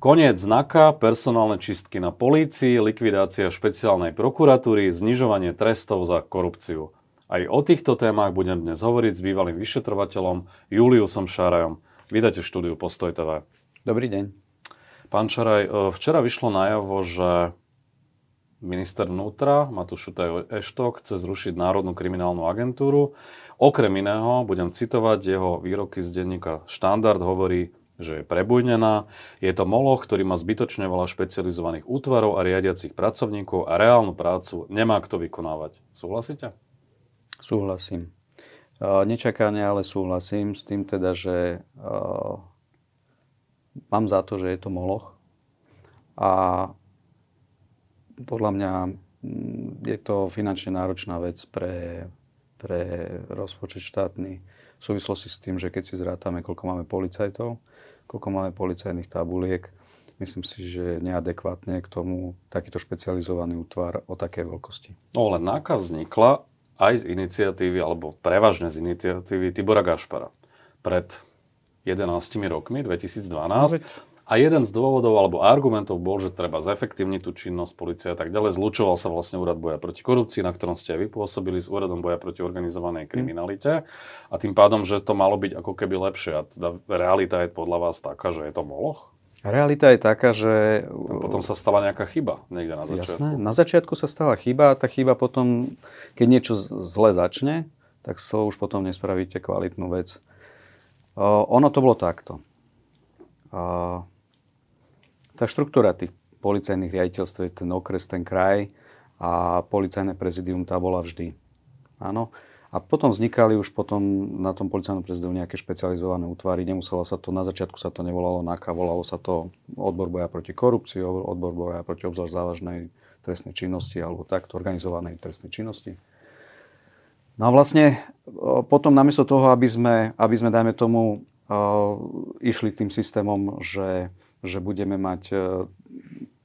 Koniec znaka, personálne čistky na polícii, likvidácia špeciálnej prokuratúry, znižovanie trestov za korupciu. Aj o týchto témach budem dnes hovoriť s bývalým vyšetrovateľom Juliusom Šarajom. Vítajte v štúdiu Postoj TV. Dobrý deň. Pán Šaraj, e, včera vyšlo najavo, že minister vnútra Matúš Šutaj Eštok chce zrušiť Národnú kriminálnu agentúru. Okrem iného, budem citovať jeho výroky z denníka Štandard, hovorí, že je prebujnená. Je to moloch, ktorý má zbytočne veľa špecializovaných útvarov a riadiacich pracovníkov a reálnu prácu nemá kto vykonávať. Súhlasíte? Súhlasím. Uh, nečakane, ale súhlasím s tým teda, že uh, mám za to, že je to moloch a podľa mňa je to finančne náročná vec pre, pre rozpočet štátny v súvislosti s tým, že keď si zrátame, koľko máme policajtov, koľko máme policajných tabuliek. Myslím si, že neadekvátne k tomu takýto špecializovaný útvar o takej veľkosti. No len náka vznikla aj z iniciatívy, alebo prevažne z iniciatívy Tibora Gašpara pred 11 rokmi, 2012. A jeden z dôvodov alebo argumentov bol, že treba zefektívniť tú činnosť policie a tak ďalej. Zlučoval sa vlastne úrad boja proti korupcii, na ktorom ste aj vypôsobili s úradom boja proti organizovanej kriminalite. A tým pádom, že to malo byť ako keby lepšie. A teda realita je podľa vás taká, že je to moloch? Realita je taká, že... A potom sa stala nejaká chyba niekde na začiatku. Jasné, na začiatku sa stala chyba a tá chyba potom, keď niečo zle začne, tak so už potom nespravíte kvalitnú vec. Ono to bolo takto. Tá štruktúra tých policajných riaditeľstv ten okres, ten kraj a policajné prezidium tá bola vždy. Áno. A potom vznikali už potom na tom policajnom prezidiu nejaké špecializované útvary. Nemuselo sa to, na začiatku sa to nevolalo NAKA, volalo sa to odbor boja proti korupcii, odbor boja proti obzvlášť závažnej trestnej činnosti alebo takto organizovanej trestnej činnosti. No a vlastne potom namiesto toho, aby sme, aby sme dajme tomu, išli tým systémom, že že budeme mať e,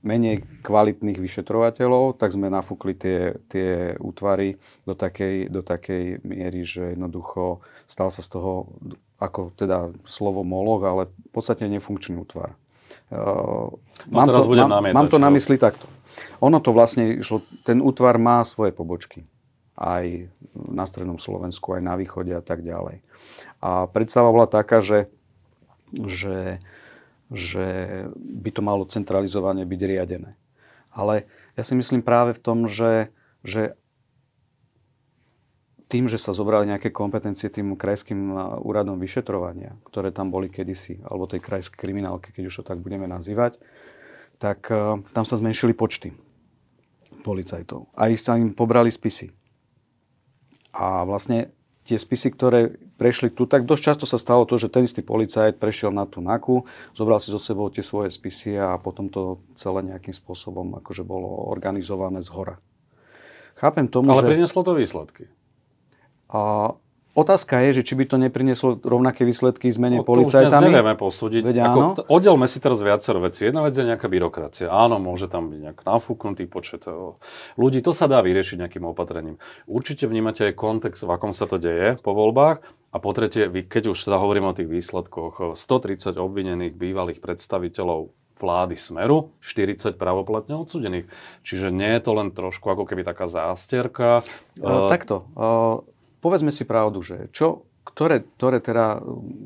menej kvalitných vyšetrovateľov, tak sme nafúkli tie, tie útvary do takej, do takej miery, že jednoducho stal sa z toho ako teda slovo molog, ale v podstate nefunkčný útvar. Uh, mám, teraz to, budem mám, mám to na mysli takto. Ono to vlastne išlo, ten útvar má svoje pobočky. Aj na strednom Slovensku, aj na východe a tak ďalej. A predstava bola taká, že, že že by to malo centralizovane byť riadené. Ale ja si myslím práve v tom, že, že tým, že sa zobrali nejaké kompetencie tým krajským úradom vyšetrovania, ktoré tam boli kedysi, alebo tej krajskej kriminálke, keď už to tak budeme nazývať, tak uh, tam sa zmenšili počty policajtov. A ich sa im pobrali spisy. A vlastne tie spisy, ktoré prešli tu, tak dosť často sa stalo to, že ten istý policajt prešiel na tú NAKU, zobral si so sebou tie svoje spisy a potom to celé nejakým spôsobom akože bolo organizované z hora. Chápem tomu, Ale že... prinieslo to výsledky. A Otázka je, že či by to neprinieslo rovnaké výsledky zmene no, policajtami. To už nevieme posúdiť. Veď Ako, oddelme si teraz viacero veci. Jedna vec je nejaká byrokracia. Áno, môže tam byť nejak nafúknutý počet eh, ľudí. To sa dá vyriešiť nejakým opatrením. Určite vnímate aj kontext, v akom sa to deje po voľbách. A po tretie, keď už teda hovoríme o tých výsledkoch, 130 obvinených bývalých predstaviteľov vlády Smeru, 40 pravoplatne odsudených. Čiže nie je to len trošku ako keby taká zástierka. Uh, takto. Uh, povedzme si pravdu, že čo, ktoré, ktoré teda,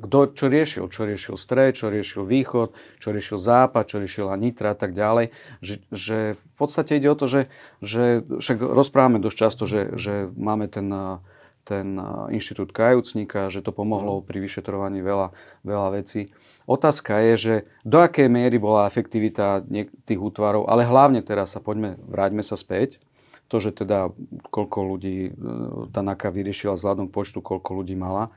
kto čo riešil, čo riešil stred, čo riešil východ, čo riešil západ, čo riešil Nitra a tak ďalej, že, že v podstate ide o to, že, že však rozprávame dosť často, že, že máme ten, ten inštitút kajúcnika, že to pomohlo pri vyšetrovaní veľa, veľa vecí. Otázka je, že do akej miery bola efektivita tých útvarov, ale hlavne teraz sa poďme, vráťme sa späť, to, že teda koľko ľudí e, tá NAKA vyriešila vzhľadom počtu, koľko ľudí mala,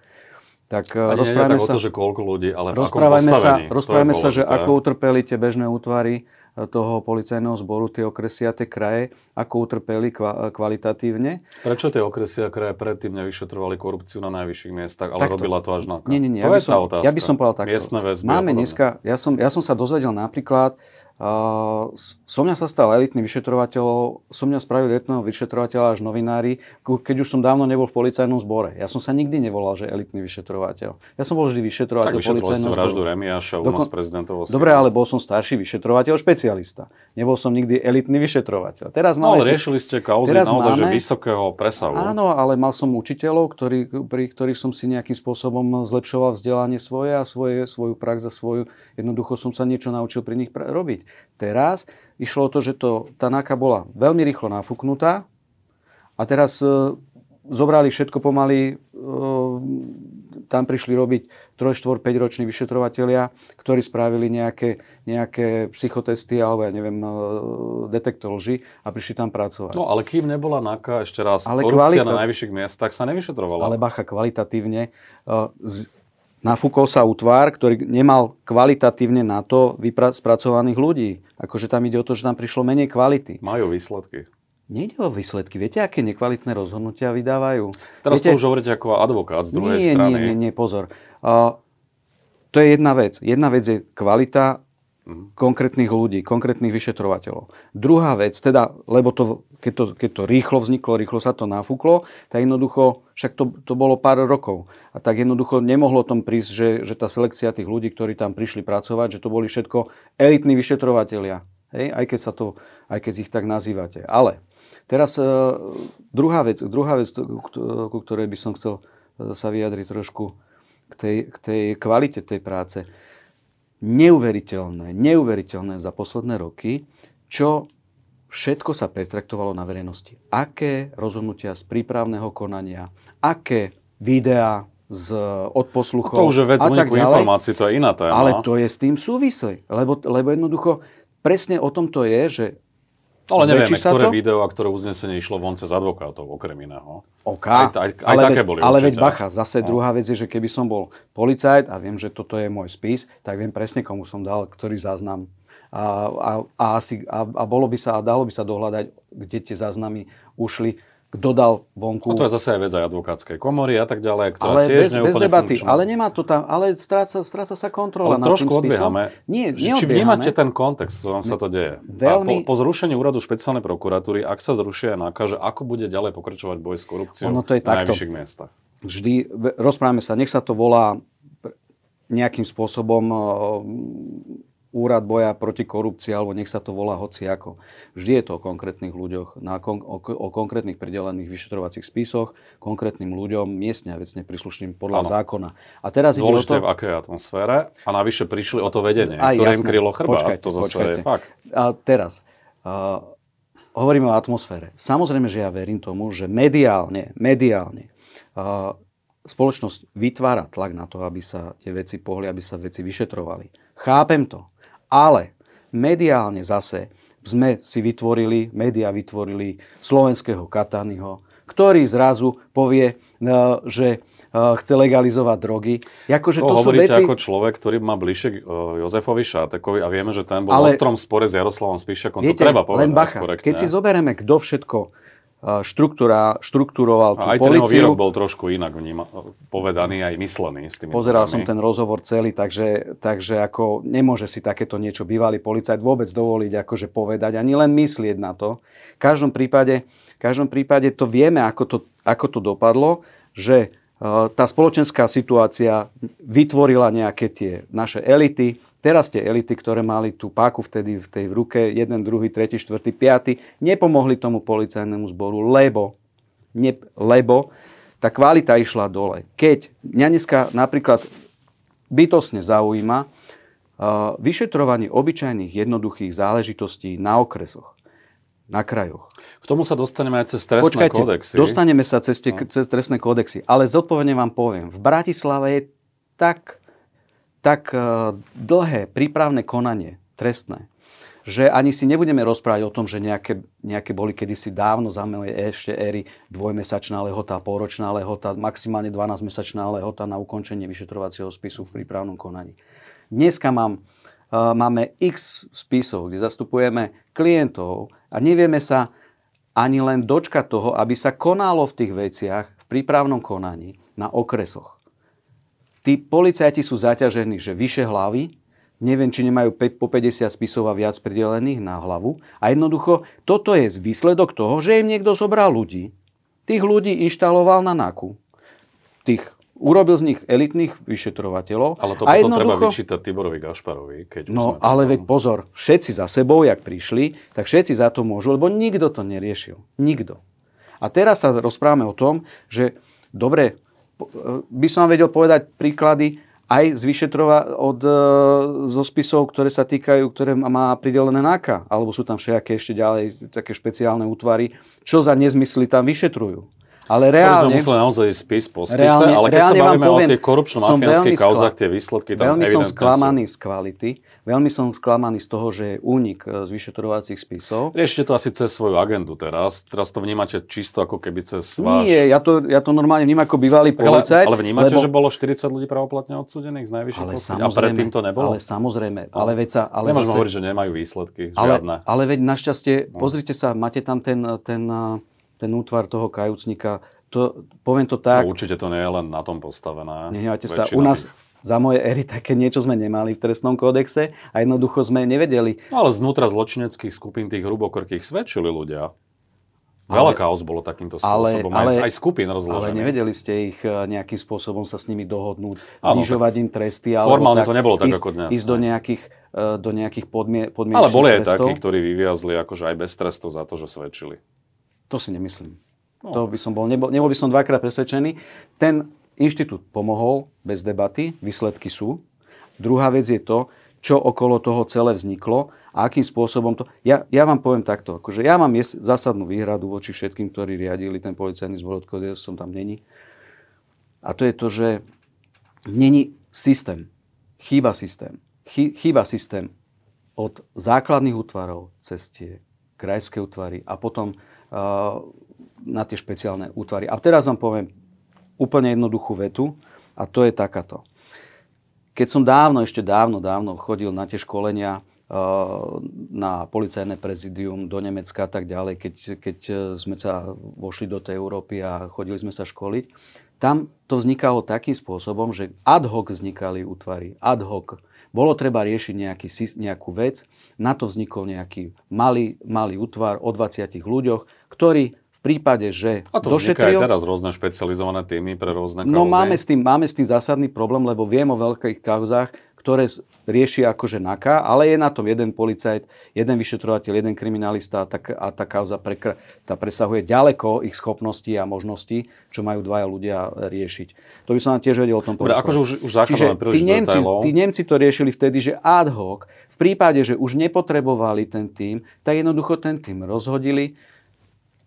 tak Ani rozprávame sa... o to, že koľko ľudí, ale v akom sa, rozprávame sa, že ako utrpeli tie bežné útvary e, toho policajného zboru, tie okresy a tie kraje, ako utrpeli kva, kvalitatívne. Prečo tie okresy a kraje predtým nevyšetrovali korupciu na najvyšších miestach, ale Takto. robila to až na Nie, nie, nie. To ja, by som, ja by som povedal takto. Máme dneska, ja som, ja som sa dozvedel napríklad, Som mňa sa stal elitný vyšetrovateľ, som mňa spravil elitného vyšetrovateľa až novinári, keď už som dávno nebol v policajnom zbore. Ja som sa nikdy nevolal, že elitný vyšetrovateľ. Ja som bol vždy vyšetrovateľ tak policajného vraždu Remiaša u nás prezidentovho Dobre, ale bol som starší vyšetrovateľ, špecialista. Nebol som nikdy elitný vyšetrovateľ. Teraz no, ale riešili ste kauzy naozaj máme, že vysokého presahu. Áno, ale mal som učiteľov, ktorý, pri ktorých som si nejakým spôsobom zlepšoval vzdelanie svoje a svoje, svoju prax a svoju, jednoducho som sa niečo naučil pri nich robiť. Teraz išlo o to, že to, tá náka bola veľmi rýchlo nafúknutá a teraz e, zobrali všetko pomaly, e, tam prišli robiť 3, 4, 5 roční vyšetrovateľia, ktorí spravili nejaké, nejaké psychotesty alebo ja neviem, e, detektor lži a prišli tam pracovať. No ale kým nebola NAKA, ešte raz, ale korupcia kvalita- na najvyšších miestach sa nevyšetrovala. Ale bacha, kvalitatívne e, z, nafúkol sa útvar, ktorý nemal kvalitatívne na to vypra- spracovaných ľudí. Akože tam ide o to, že tam prišlo menej kvality. Majú výsledky. Nejde o výsledky. Viete, aké nekvalitné rozhodnutia vydávajú? Teraz Viete, to už hovoríte ako advokát z druhej nie, strany. Nie, nie, nie, pozor. Uh, to je jedna vec. Jedna vec je kvalita uh-huh. konkrétnych ľudí, konkrétnych vyšetrovateľov. Druhá vec, teda, lebo to, keď, to, keď to rýchlo vzniklo, rýchlo sa to nafúklo, tak jednoducho, však to, to bolo pár rokov. A tak jednoducho nemohlo tom prísť, že, že tá selekcia tých ľudí, ktorí tam prišli pracovať, že to boli všetko elitní vyšetrovateľia. Hej? Aj, keď sa to, aj keď ich tak nazývate. Ale Teraz uh, druhá vec, druhá vec, ku ktorej by som chcel e, sa vyjadriť trošku k tej, k tej kvalite tej práce. Neuveriteľné, neuveriteľné za posledné roky, čo všetko sa pretraktovalo na verejnosti. Aké rozhodnutia z prípravného konania, aké videá z odposluchov To už je vec informácií, to je iná téma. Ale to je s tým súvislé, lebo, lebo jednoducho presne o tom to je, že ale nevieme, ktoré to? video a ktoré uznesenie išlo von cez advokátov, okrem iného. OK, aj, aj, aj ale, také veď, boli ale určite. veď bacha, zase no. druhá vec je, že keby som bol policajt a viem, že toto je môj spis, tak viem presne, komu som dal, ktorý záznam. A, a, a, asi, a, a bolo by sa, a dalo by sa dohľadať, kde tie záznamy ušli kto dal vonku. No to je zase aj vec aj advokátskej komory a tak ďalej, ktorá ale tiež bez, bez debaty. Funkčná. Ale nemá to tam, ale stráca, stráca sa kontrola ale trošku odbiehame. Nie, Či vnímate ten kontext, v ktorom sa to deje? Veľmi... A po, po zrušení úradu špeciálnej prokuratúry, ak sa zrušia náka, že ako bude ďalej pokračovať boj s korupciou ono to je na takto. najvyšších miestach? Vždy, rozprávame sa, nech sa to volá nejakým spôsobom úrad boja proti korupcii, alebo nech sa to volá hoci ako. Vždy je to o konkrétnych ľuďoch, na kon, o, o konkrétnych pridelených vyšetrovacích spisoch, konkrétnym ľuďom, miestne a vecne príslušným podľa ano. zákona. A teraz Dôležité to... v akej atmosfére a navyše prišli o to vedenie, Aj, ktoré jasné. im krylo chrba. Počkajte, to zase počkajte. je fakt. A teraz, uh, hovoríme o atmosfére. Samozrejme, že ja verím tomu, že mediálne, mediálne uh, spoločnosť vytvára tlak na to, aby sa tie veci pohli, aby sa veci vyšetrovali. Chápem to. Ale mediálne zase sme si vytvorili, médiá vytvorili slovenského Katányho, ktorý zrazu povie, no, že uh, chce legalizovať drogy. Jakože to, to hovoríte veci... ako človek, ktorý má bližšie k uh, Jozefovi Šátekovi a vieme, že ten bol Ale... v ostrom spore s Jaroslavom Spíšakom. Viete, to treba povedať. Len bacha, korektne. keď si zoberieme, kto všetko štruktúra, štruktúroval tú aj policiu. Ten výrok bol trošku inak vníma, povedaný, aj myslený s tými Pozeral som ten rozhovor celý, takže, takže ako nemôže si takéto niečo bývalý policajt vôbec dovoliť akože povedať, ani len myslieť na to. V každom prípade, v každom prípade to vieme, ako to, ako to dopadlo, že tá spoločenská situácia vytvorila nejaké tie naše elity, Teraz tie elity, ktoré mali tú páku vtedy v tej v ruke, jeden, druhý, tretí, štvrtý, piaty, nepomohli tomu policajnému zboru, lebo, ne, lebo tá kvalita išla dole. Keď mňa dneska napríklad bytosne zaujíma uh, vyšetrovanie obyčajných jednoduchých záležitostí na okresoch, na krajoch. K tomu sa dostaneme aj cez trestné Počkajte, kódexy. dostaneme sa cez, tie, no. cez trestné kódexy, ale zodpovedne vám poviem, v Bratislave je tak tak e, dlhé prípravné konanie trestné, že ani si nebudeme rozprávať o tom, že nejaké, nejaké boli kedysi dávno za mojej ešte éry dvojmesačná lehota, pôročná lehota, maximálne 12-mesačná lehota na ukončenie vyšetrovacieho spisu v prípravnom konaní. Dneska mám, uh, máme x spisov, kde zastupujeme klientov a nevieme sa ani len dočkať toho, aby sa konalo v tých veciach v prípravnom konaní na okresoch tí policajti sú zaťažení, že vyše hlavy neviem, či nemajú po 50 spisov a viac pridelených na hlavu. A jednoducho, toto je výsledok toho, že im niekto zobral ľudí. Tých ľudí inštaloval na NAKU. Tých urobil z nich elitných vyšetrovateľov. Ale to potom treba vyčítať Tiborovi Gašparovi. Keď no, ale veď pozor, všetci za sebou, jak prišli, tak všetci za to môžu, lebo nikto to neriešil. Nikto. A teraz sa rozprávame o tom, že dobre, by som vám vedel povedať príklady, aj z vyšetrova od, e, zo spisov, ktoré sa týkajú, ktoré má pridelené NAKA, alebo sú tam všetké ešte ďalej také špeciálne útvary, čo za nezmysly tam vyšetrujú. Ale reálne... sme museli naozaj spis po spise, reálne, ale keď reálne sa bavíme poviem, o tej korupčno-mafiánskej kauzách, tie výsledky tam Veľmi som sklamaný sú. z kvality, veľmi som sklamaný z toho, že je únik e, z vyšetrovacích spisov. Riešite to asi cez svoju agendu teraz. Teraz to vnímate čisto ako keby cez váš... Nie, ja to, ja to normálne vnímam ako bývalý policajt. Ale, ale vnímate, lebo... že bolo 40 ľudí pravoplatne odsúdených z najvyšších ale A predtým to nebolo? Ale samozrejme. Ale veď sa, ale Nemôžeme zase... hovoriť, že nemajú výsledky. Žiadne. Ale, ale veď našťastie, no. pozrite sa, máte tam ten, ten, ten útvar toho kajúcnika, to, poviem to tak... No, určite to nie je len na tom postavené. Nehnevajte sa, u nás za moje éry také niečo sme nemali v trestnom kódexe a jednoducho sme nevedeli. No ale znútra zločineckých skupín tých hrubokorkých svedčili ľudia. Veľa chaos bolo takýmto spôsobom, ale, ale, aj, skupín rozložených. Ale nevedeli ste ich eh, nejakým spôsobom sa s nimi dohodnúť, ano, znižovať im tresty. Formálne tak, to nebolo tak ísť, ako dnes. Ísť do nejakých, eh, do nejakých podmie, Ale boli aj takí, ktorí vyviazli akože aj bez trestov za to, že svedčili. To si nemyslím. No. To by som bol, nebol, nebol by som dvakrát presvedčený. Ten inštitút pomohol bez debaty, výsledky sú. Druhá vec je to, čo okolo toho celé vzniklo a akým spôsobom to... Ja, ja vám poviem takto, akože ja mám zásadnú výhradu voči všetkým, ktorí riadili ten policajný zbor, odkiaľ som tam není. A to je to, že není systém. Chýba systém. Chýba systém od základných útvarov cez tie krajské útvary a potom uh, na tie špeciálne útvary. A teraz vám poviem úplne jednoduchú vetu a to je takáto. Keď som dávno, ešte dávno, dávno chodil na tie školenia eh, na policajné prezidium do Nemecka a tak ďalej, keď, keď sme sa vošli do tej Európy a chodili sme sa školiť, tam to vznikalo takým spôsobom, že ad hoc vznikali útvary, ad hoc. Bolo treba riešiť nejaký, nejakú vec, na to vznikol nejaký malý, malý útvar o 20 ľuďoch, ktorý prípade, že A to došetril... aj teraz rôzne špecializované týmy pre rôzne kauzy. No máme s, tým, máme s tým zásadný problém, lebo viem o veľkých kauzách, ktoré rieši akože NAKA, ale je na tom jeden policajt, jeden vyšetrovateľ, jeden kriminalista a tá, a tá kauza prekr- tá presahuje ďaleko ich schopností a možností, čo majú dvaja ľudia riešiť. To by som vám tiež vedel o tom povedať. akože už, už Čiže tí Nemci, tí Nemci to riešili vtedy, že ad hoc, v prípade, že už nepotrebovali ten tým, tak jednoducho ten tým rozhodili,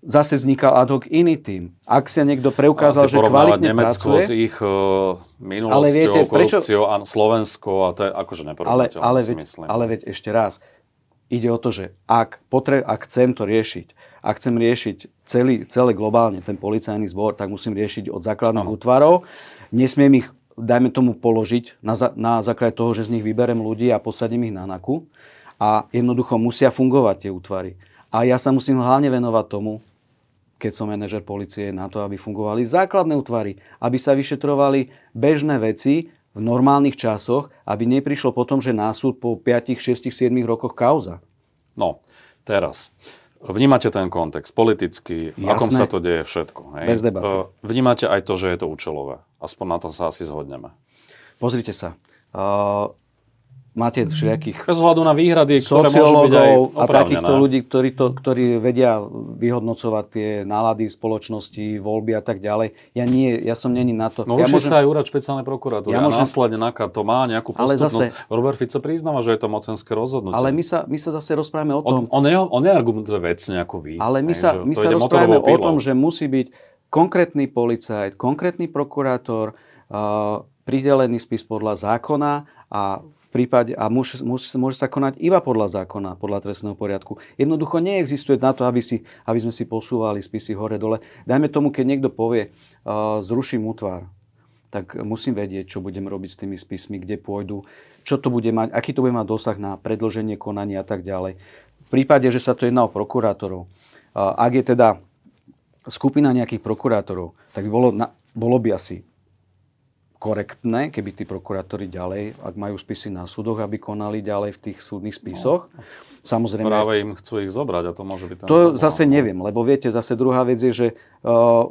zase vznikal ad hoc iný tým. Ak sa niekto preukázal, že kvalitne Nemecko pracuje... s ich uh, minulosťou, ale viete, korupciou prečo... a Slovensko a to je akože neporovnateľné, ale, ale, veď, ale veď ešte raz, ide o to, že ak, potre, ak chcem to riešiť, ak chcem riešiť celý, celé globálne ten policajný zbor, tak musím riešiť od základných ano. útvarov. Nesmiem ich, dajme tomu, položiť na, na základe toho, že z nich vyberem ľudí a posadím ich na naku. A jednoducho musia fungovať tie útvary. A ja sa musím hlavne venovať tomu, keď som manažer policie, na to, aby fungovali základné útvary, aby sa vyšetrovali bežné veci v normálnych časoch, aby neprišlo potom, že násud po 5, 6, 7 rokoch kauza. No, teraz. Vnímate ten kontext politicky, v akom sa to deje všetko. Hej? Bez debaty. E, vnímate aj to, že je to účelové. Aspoň na to sa asi zhodneme. Pozrite sa. Uh, máte všelijakých Bez hľadu na výhrady, ktoré môžu byť aj a takýchto ľudí, ktorí, to, ktorí vedia vyhodnocovať tie nálady spoločnosti, voľby a tak ďalej. Ja nie, ja som není na to. No ja môžem... sa aj úrad špeciálnej prokuratúry ja môžem... a následne NAKA to má nejakú postupnosť. Zase... Robert Fico priznáva, že je to mocenské rozhodnutie. Ale my sa, my sa zase rozprávame o tom... On, on, ne, on neargumentuje vecne ako vy. Ale my sa, my sa rozprávame o tom, že musí byť konkrétny policajt, konkrétny prokurátor, uh, pridelený spis podľa zákona a prípade, a môže, môže, sa konať iba podľa zákona, podľa trestného poriadku. Jednoducho neexistuje na to, aby, si, aby sme si posúvali spisy hore-dole. Dajme tomu, keď niekto povie, uh, zruším útvar, tak musím vedieť, čo budem robiť s tými spismi, kde pôjdu, čo to bude mať, aký to bude mať dosah na predloženie konania a tak ďalej. V prípade, že sa to jedná o prokurátorov, uh, ak je teda skupina nejakých prokurátorov, tak by bolo, na, bolo by asi korektné, keby tí prokurátori ďalej, ak majú spisy na súdoch, aby konali ďalej v tých súdnych spisoch. No. Samozrejme, Práve im chcú ich zobrať a to môže byť... To problém. zase neviem, lebo viete, zase druhá vec je, že... Uh,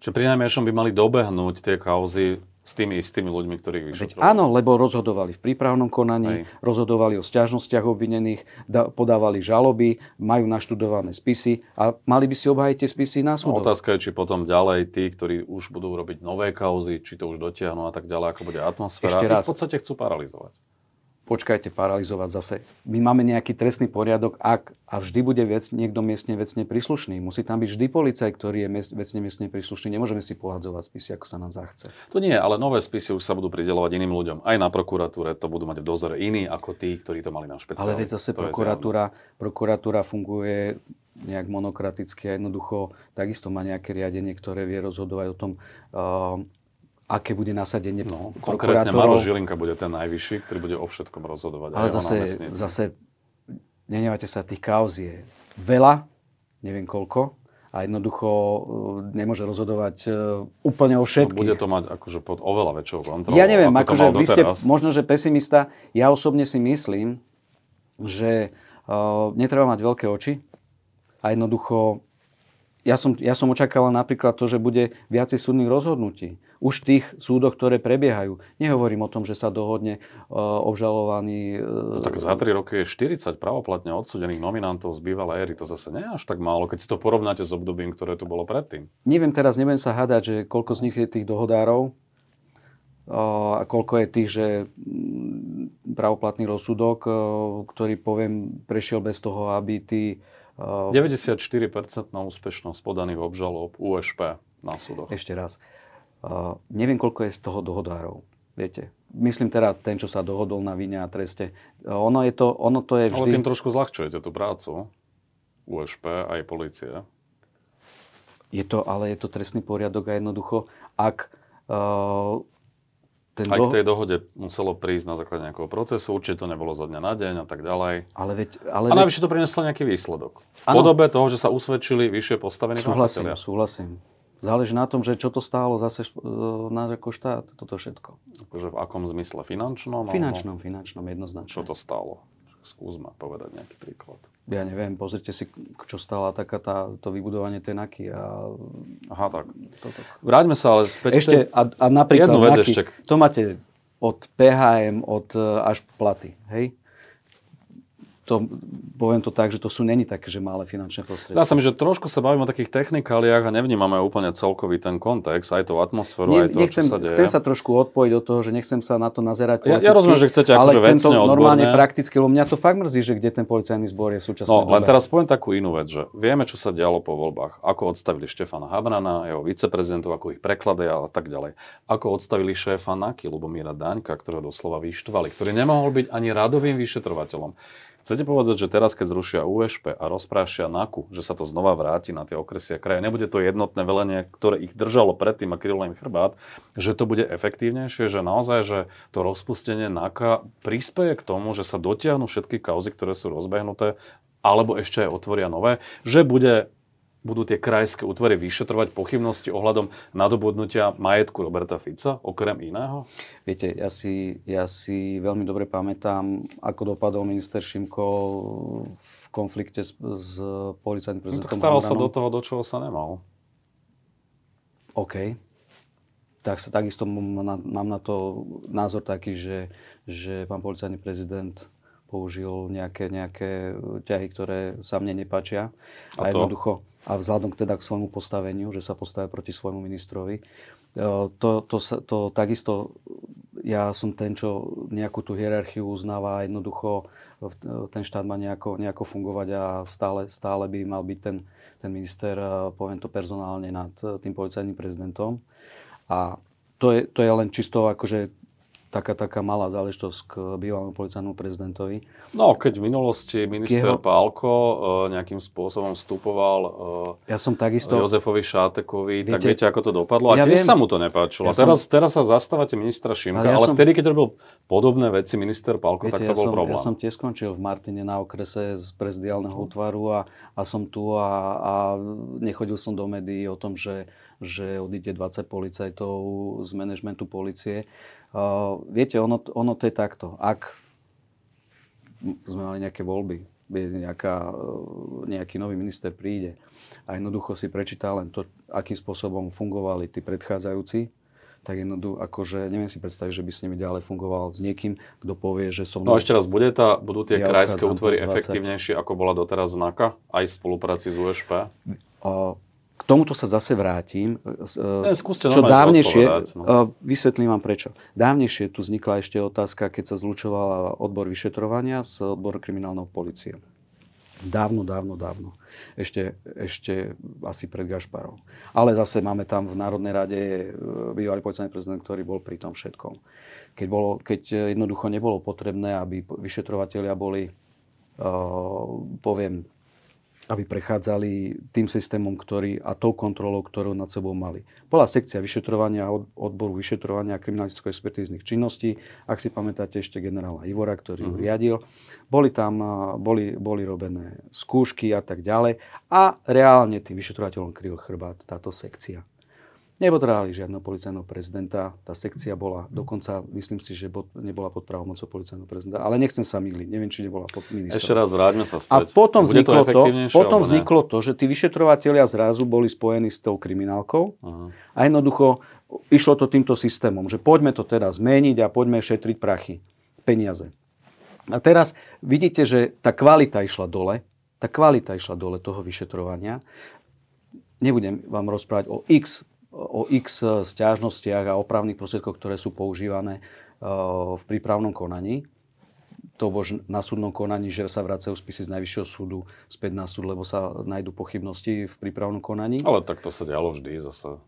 Čiže pri najmenšom by mali dobehnúť tie kauzy s tými istými ľuďmi, ktorých vyšetrovali. Áno, lebo rozhodovali v prípravnom konaní, Hej. rozhodovali o stiažnostiach obvinených, da, podávali žaloby, majú naštudované spisy a mali by si obhájiť tie spisy na súdoch. No, otázka je, či potom ďalej tí, ktorí už budú robiť nové kauzy, či to už dotiahnu a tak ďalej, ako bude atmosféra, Ešte raz. v podstate chcú paralizovať počkajte, paralizovať zase. My máme nejaký trestný poriadok, ak a vždy bude vec, niekto miestne vecne príslušný. Musí tam byť vždy policaj, ktorý je miest, vecne miestne príslušný. Nemôžeme si pohadzovať spisy, ako sa nám zachce. To nie, ale nové spisy už sa budú pridelovať iným ľuďom. Aj na prokuratúre to budú mať v dozore iní ako tí, ktorí to mali na špeciálne. Ale veď zase prokuratúra, prokuratúra funguje nejak monokraticky a jednoducho takisto má nejaké riadenie, ktoré vie rozhodovať o tom, uh, aké bude nasadenie no, Konkrétne Maro Žilinka bude ten najvyšší, ktorý bude o všetkom rozhodovať. Ale zase, zase nenevajte sa, tých kauz je veľa, neviem koľko, a jednoducho uh, nemôže rozhodovať uh, úplne o všetkých. No, bude to mať akože pod oveľa väčšou kontrolou. Ja neviem, akože vy ste možno, že pesimista. Ja osobne si myslím, že uh, netreba mať veľké oči a jednoducho ja som, ja som očakával napríklad to, že bude viacej súdnych rozhodnutí. Už v tých súdoch, ktoré prebiehajú. Nehovorím o tom, že sa dohodne uh, obžalovaný... Uh, no tak za 3 roky je 40 pravoplatne odsudených nominantov z bývalej éry. To zase nie je až tak málo, keď si to porovnáte s obdobím, ktoré tu bolo predtým. Neviem teraz, neviem sa hádať, že koľko z nich je tých dohodárov uh, a koľko je tých, že pravoplatný rozsudok, uh, ktorý poviem, prešiel bez toho, aby tí 94% na úspešnosť podaných obžalob USP na súdoch. Ešte raz. Uh, neviem, koľko je z toho dohodárov. Viete, myslím teda ten, čo sa dohodol na vine a treste. Uh, ono, je to, ono to je vždy... Ale tým trošku zľahčujete tú prácu. USP aj policie. Je to, ale je to trestný poriadok a jednoducho, ak uh, ten Aj do... k tej dohode muselo prísť na základe nejakého procesu, určite to nebolo zo dňa na deň a tak ďalej. Ale veď, ale a najvyššie to prinieslo nejaký výsledok. V ano. podobe toho, že sa usvedčili vyššie postavení Súhlasím, súhlasím. Záleží na tom, že čo to stálo zase e, náš ako štát, toto všetko. Akože v akom zmysle? Finančnom? Finančnom, alebo... finančnom, jednoznačne. Čo to stálo? Skúsme povedať nejaký príklad. Ja neviem, pozrite si, čo stala taká tá, to vybudovanie tej NAKY. A... Aha, tak. Toto. Vráťme sa ale späť. Ešte, a, a napríklad Jednu vec NAKY, ešte. to máte od PHM, od e, až platy, hej? To, poviem to tak, že to sú není také, že malé finančné prostriedky. Dá sa mi, že trošku sa bavíme o takých technikáliách a nevnímame úplne celkový ten kontext, aj tú atmosféru, Nie, aj to, nechcem, čo sa deje. Chcem sa trošku odpojiť od toho, že nechcem sa na to nazerať Ja, ja rozumiem, že chcete ale akože chcem to normálne odborne. prakticky, lebo mňa to fakt mrzí, že kde ten policajný zbor je v súčasnej No, len teraz poviem takú inú vec, že vieme, čo sa dialo po voľbách. Ako odstavili Štefana Habrana, jeho viceprezidentov, ako ich prekladia a tak ďalej. Ako odstavili šéfa NAKY, Lubomíra Daňka, ktorého doslova vyštvali, ktorý nemohol byť ani radovým vyšetrovateľom. Chcete povedať, že teraz, keď zrušia USP a rozprášia NAKU, že sa to znova vráti na tie okresy a kraje, nebude to jednotné velenie, ktoré ich držalo predtým a krylo im chrbát, že to bude efektívnejšie, že naozaj, že to rozpustenie NAKA prispieje k tomu, že sa dotiahnu všetky kauzy, ktoré sú rozbehnuté, alebo ešte aj otvoria nové, že bude budú tie krajské útvary vyšetrovať pochybnosti ohľadom nadobudnutia majetku Roberta Fica, okrem iného? Viete, ja si, ja si veľmi dobre pamätám, ako dopadol minister Šimko v konflikte s, s policajným prezidentom. No, tak staral sa do toho, do čoho sa nemal. OK. Tak sa takisto mám na, to názor taký, že, že pán policajný prezident použil nejaké, nejaké ťahy, ktoré sa mne nepačia. A, a jednoducho, a vzhľadom teda k svojmu postaveniu, že sa postavia proti svojmu ministrovi. E, to, to, to takisto, ja som ten, čo nejakú tú hierarchiu uznáva a jednoducho ten štát má nejako, nejako fungovať a stále, stále by mal byť ten, ten minister, e, poviem to personálne, nad tým policajným prezidentom. A to je, to je len čisto akože taká, taká malá záležitosť k bývalému policajnému prezidentovi. No, keď v minulosti minister Jeho... Pálko uh, nejakým spôsobom vstupoval uh, ja som takisto... Jozefovi Šátekovi, viete, tak viete, ako to dopadlo? A ja tiež viem, sa mu to nepáčilo. Ja teraz, som... teraz sa zastávate ministra Šimka, ale, ja ale som... vtedy, keď robil podobné veci minister Pálko, viete, tak to ja bol som, problém. Ja som tiež skončil v Martine na okrese z prezidiálneho útvaru a, a som tu a, a nechodil som do médií o tom, že, že odíde 20 policajtov z manažmentu policie. Viete, ono, ono to je takto. Ak sme mali nejaké voľby, nejaká, nejaký nový minister príde a jednoducho si prečíta len to, akým spôsobom fungovali tí predchádzajúci, tak jednoducho, akože neviem si predstaviť, že by s nimi ďalej fungoval s niekým, kto povie, že som... No ešte raz, bude tá, budú tie ja krajské útvory efektívnejšie, ako bola doteraz znaka, aj v spolupráci s USP? Uh, k tomuto sa zase vrátim. Ne, skúste čo dávnejšie, no. vysvetlím vám prečo. Dávnejšie tu vznikla ešte otázka, keď sa zlučovala odbor vyšetrovania s odborom kriminálnou policie. Dávno, dávno, dávno. Ešte, ešte asi pred Gašparov. Ale zase máme tam v Národnej rade e, bývalý policajný prezident, ktorý bol pri tom všetkom. Keď, bolo, keď jednoducho nebolo potrebné, aby vyšetrovateľia boli, uh, poviem, aby prechádzali tým systémom, ktorý a tou kontrolou, ktorú nad sebou mali. Bola sekcia vyšetrovania odboru vyšetrovania kriminalicko-expertíznych činností. Ak si pamätáte ešte generála Ivora, ktorý ju mhm. riadil. Boli tam, boli, boli robené skúšky a tak ďalej. A reálne tým vyšetrovateľom kryl chrbát táto sekcia. Nepotrebovali žiadneho policajného prezidenta. Tá sekcia bola, dokonca myslím si, že nebola pod pravomocou policajného prezidenta. Ale nechcem sa myliť, neviem, či nebola pod ministrom. Ešte raz vráťme sa späť. A potom, vzniklo to, to potom vzniklo to, že tí vyšetrovateľia zrazu boli spojení s tou kriminálkou Aha. a jednoducho išlo to týmto systémom, že poďme to teraz zmeniť a poďme šetriť prachy, peniaze. A teraz vidíte, že tá kvalita išla dole, tá kvalita išla dole toho vyšetrovania. Nebudem vám rozprávať o x o x stiažnostiach a opravných prostriedkoch, ktoré sú používané e, v prípravnom konaní. To bož na súdnom konaní, že sa vracajú spisy z Najvyššieho súdu späť na súd, lebo sa nájdú pochybnosti v prípravnom konaní. Ale tak to sa dialo vždy zase.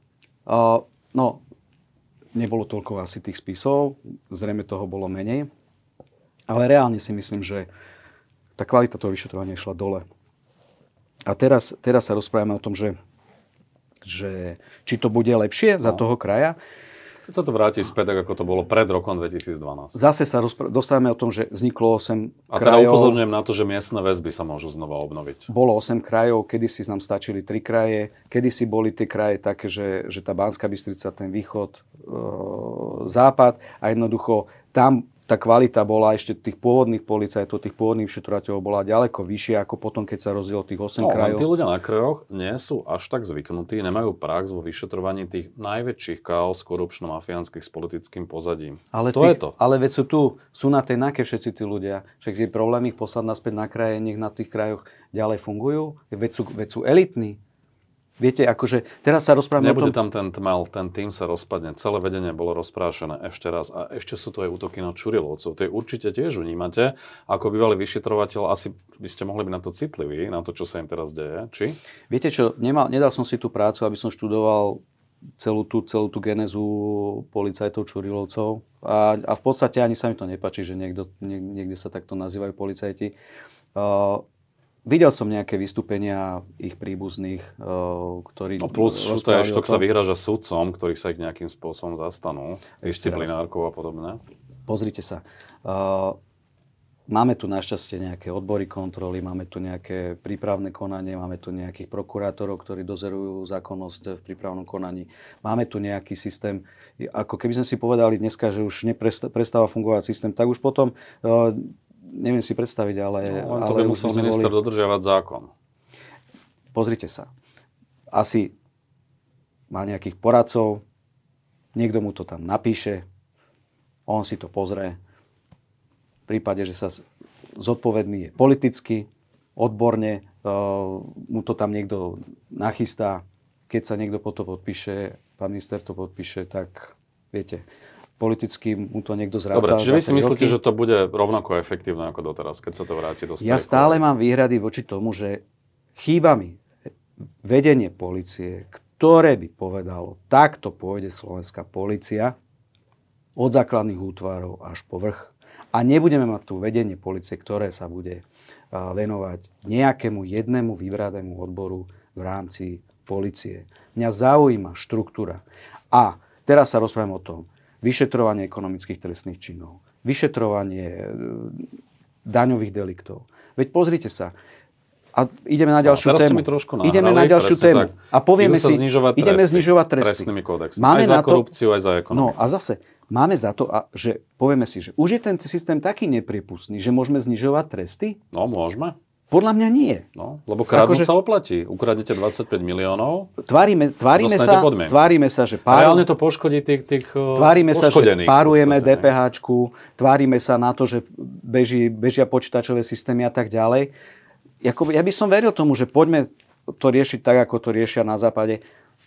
Uh, no, nebolo toľko asi tých spisov, zrejme toho bolo menej. Ale reálne si myslím, že tá kvalita toho vyšetrovania išla dole. A teraz, teraz sa rozprávame o tom, že že či to bude lepšie no. za toho kraja. Keď sa to vráti späť, tak ako to bolo pred rokom 2012. Zase sa rozpr- dostávame o tom, že vzniklo 8 A teda krajov. upozorňujem na to, že miestne väzby sa môžu znova obnoviť. Bolo 8 krajov, kedy si nám stačili 3 kraje, kedy si boli tie kraje také, že, že tá Banská Bystrica, ten východ, e, západ a jednoducho tam tá kvalita bola ešte tých pôvodných policajtov, tých pôvodných vyšetrovateľov bola ďaleko vyššia ako potom, keď sa rozdielo tých 8 no, krajov. Tí ľudia na krajoch nie sú až tak zvyknutí, nemajú prax vo vyšetrovaní tých najväčších chaos korupčno-mafiánskych s politickým pozadím. Ale to tých, je to. Ale veď sú tu, sú na tej nake všetci tí ľudia. Však je problém ich poslať naspäť na kraje, nech na tých krajoch ďalej fungujú. Veď sú, veď sú elitní. Viete, akože teraz sa rozprávame Nebude o tom... tam ten tmel, ten tým sa rozpadne. Celé vedenie bolo rozprášené ešte raz. A ešte sú to aj útoky na Čurilovcov. Tie určite tiež vnímate. Ako bývalý vyšetrovateľ, asi by ste mohli byť na to citliví, na to, čo sa im teraz deje. Či? Viete čo, nemal, nedal som si tú prácu, aby som študoval celú tú, celú tú genezu policajtov Čurilovcov. A, a v podstate ani sa mi to nepačí, že niekto, nie, niekde sa takto nazývajú policajti. Uh, Videl som nejaké vystúpenia ich príbuzných, eh, ktorí... No plus ešte, sa vyhraža sudcom, ktorí sa ich nejakým spôsobom zastanú, disciplinárkou a podobne. Pozrite sa. Eh, máme tu našťastie nejaké odbory kontroly, máme tu nejaké prípravné konanie, máme tu nejakých prokurátorov, ktorí dozerujú zákonnosť v prípravnom konaní. Máme tu nejaký systém, ako keby sme si povedali dneska, že už neprestáva fungovať systém, tak už potom eh, neviem si predstaviť, ale... No, len to ale by musel minister boli... dodržiavať zákon. Pozrite sa. Asi má nejakých poradcov, niekto mu to tam napíše, on si to pozrie. V prípade, že sa zodpovedný je politicky, odborne, uh, mu to tam niekto nachystá. Keď sa niekto potom podpíše, pán minister to podpíše, tak viete, politicky mu to niekto zráca. Dobre, čiže vy si myslíte, roky. že to bude rovnako efektívne ako doteraz, keď sa to vráti do Ja stále mám výhrady voči tomu, že chýba mi vedenie policie, ktoré by povedalo, takto pôjde slovenská policia od základných útvarov až po vrch. A nebudeme mať tu vedenie policie, ktoré sa bude venovať nejakému jednému vybratému odboru v rámci policie. Mňa zaujíma štruktúra. A teraz sa rozprávam o tom, vyšetrovanie ekonomických trestných činov, vyšetrovanie e, daňových deliktov. Veď pozrite sa, a ideme na ďalšiu no, tému. nahrali, ideme na ďalšiu tému. Tak. A povieme si, znižovať ideme znižovať tresty. Trestnými kódexmi. Máme aj za to, korupciu, aj za ekonomiku. No a zase, máme za to, a, že povieme si, že už je ten systém taký nepriepustný, že môžeme znižovať tresty? No, môžeme. Podľa mňa nie. No, lebo kradnúť akože, sa oplatí. Ukradnete 25 miliónov. Tvárime, tvárime, sa, tvárime sa, že páru, Reálne to poškodí tých, tých Tvárime sa, že párujeme DPH, tvárime sa na to, že beží, bežia počítačové systémy a tak ďalej. Jako, ja by som veril tomu, že poďme to riešiť tak, ako to riešia na západe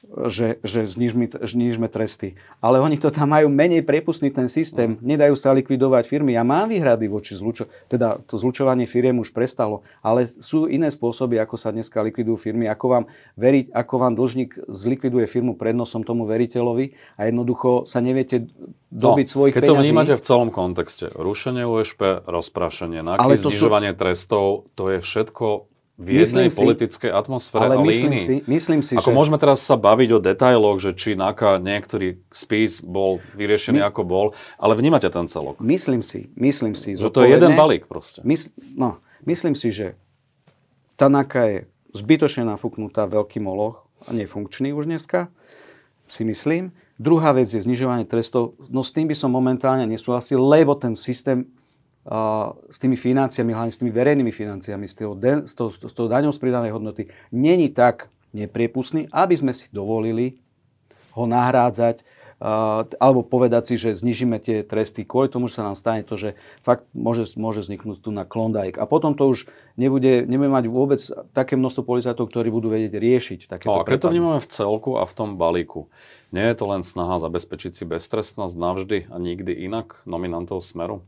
že, že znižme, znižme tresty. Ale oni to tam majú menej prepustný ten systém. Mm. Nedajú sa likvidovať firmy. Ja mám výhrady voči zlučo... Teda to zlučovanie firiem už prestalo. Ale sú iné spôsoby, ako sa dneska likvidujú firmy. Ako vám, veriť, ako vám dlžník zlikviduje firmu pred nosom tomu veriteľovi a jednoducho sa neviete dobiť no, svojich keď peňazí. to vnímate v celom kontexte. Rušenie USP, rozprášenie, náky, znižovanie sú... trestov, to je všetko v jednej myslím politickej si, atmosfére ale, ale myslím si, myslím si, Ako že... môžeme teraz sa baviť o detailoch, že či NAKA niektorý spis bol vyriešený My... ako bol, ale vnímate ten celok. Myslím si, myslím si. Že to je jeden balík proste. Mysl, no, myslím si, že tá NAKA je zbytočne nafúknutá veľký moloch a nefunkčný už dneska, si myslím. Druhá vec je znižovanie trestov. No s tým by som momentálne nesúhlasil, lebo ten systém s tými financiami, hlavne s tými verejnými financiami, s tou, s tou, s tou daňou z pridanej hodnoty, není tak nepriepustný, aby sme si dovolili ho nahrádzať alebo povedať si, že znižíme tie tresty kvôli tomu, že sa nám stane to, že fakt môže, môže vzniknúť tu na klondajk. A potom to už nebude, nebude mať vôbec také množstvo policajtov, ktorí budú vedieť riešiť takéto no, a keď to vnímame v celku a v tom balíku, nie je to len snaha zabezpečiť si beztrestnosť navždy a nikdy inak nominantov Smeru?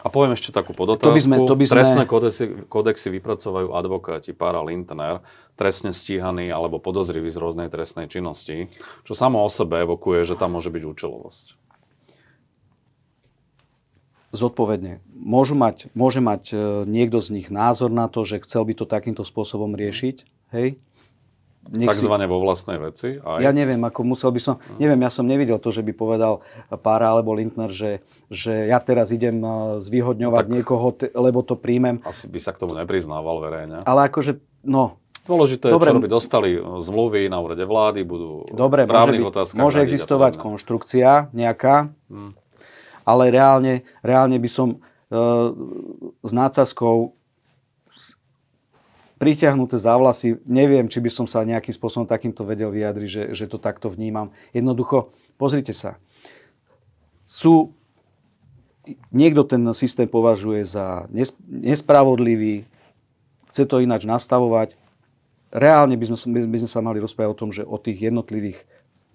A poviem ešte takú podotázku. To by sme, to by sme... Trestné kodexy, kodexy vypracovajú advokáti para Lindner, trestne stíhaní alebo podozriví z rôznej trestnej činnosti, čo samo o sebe evokuje, že tam môže byť účelovosť. Zodpovedne. Môžu mať, môže mať e, niekto z nich názor na to, že chcel by to takýmto spôsobom riešiť, hej? Takzvané si... vo vlastnej veci? Aj? Ja neviem, ako musel by som, neviem, ja som nevidel to, že by povedal Pára alebo Lindner, že, že ja teraz idem uh, zvýhodňovať no, niekoho, lebo to príjmem. Asi by sa k tomu nepriznával verejne. Ale akože, no, Dôležité je, čo robiť. Dostali zmluvy na úrade vlády, budú Dobre, môže, byť, môže existovať konštrukcia nejaká, hmm. ale reálne, reálne by som e, s nácazkou pritiahnuté za vlasy. Neviem, či by som sa nejakým spôsobom takýmto vedel vyjadriť, že, že to takto vnímam. Jednoducho, pozrite sa. Sú, niekto ten systém považuje za nespravodlivý, chce to ináč nastavovať. Reálne by sme, by sme sa mali rozprávať o tom, že o tých jednotlivých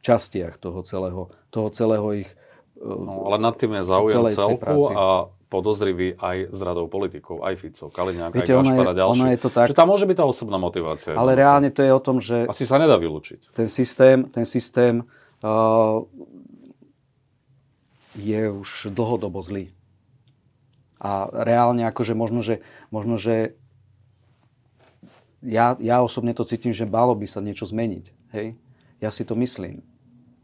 častiach toho celého, toho celého ich No, ale nad tým je záujem celku a podozrivý aj z radou politikov, aj Fico, Kaliňák, Viete, aj Gašpar a ďalší. je to tak, že tam môže byť tá osobná motivácia. Ale reálne to je o tom, že... Asi sa nedá vylúčiť. Ten systém, ten systém uh, je už dlhodobo zlý. A reálne akože možno, že, možno, že ja, ja osobne to cítim, že malo by sa niečo zmeniť. Hej? Ja si to myslím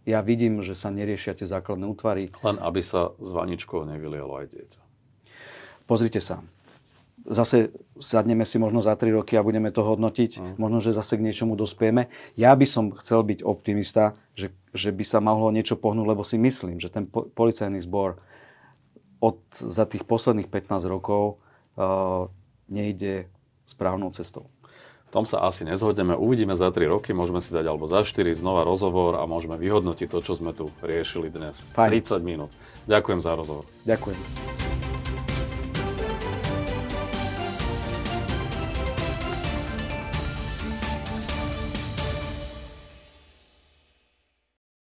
ja vidím, že sa neriešia tie základné útvary. Len aby sa z vaničkou nevylialo aj dieťa. Pozrite sa. Zase sadneme si možno za 3 roky a budeme to hodnotiť. Mm. Možno, že zase k niečomu dospieme. Ja by som chcel byť optimista, že, že by sa mohlo niečo pohnúť, lebo si myslím, že ten po, policajný zbor od, za tých posledných 15 rokov uh, nejde správnou cestou. V tom sa asi nezhodneme. Uvidíme za 3 roky, môžeme si dať alebo za 4 znova rozhovor a môžeme vyhodnotiť to, čo sme tu riešili dnes. Fajn. 30 minút. Ďakujem za rozhovor. Ďakujem.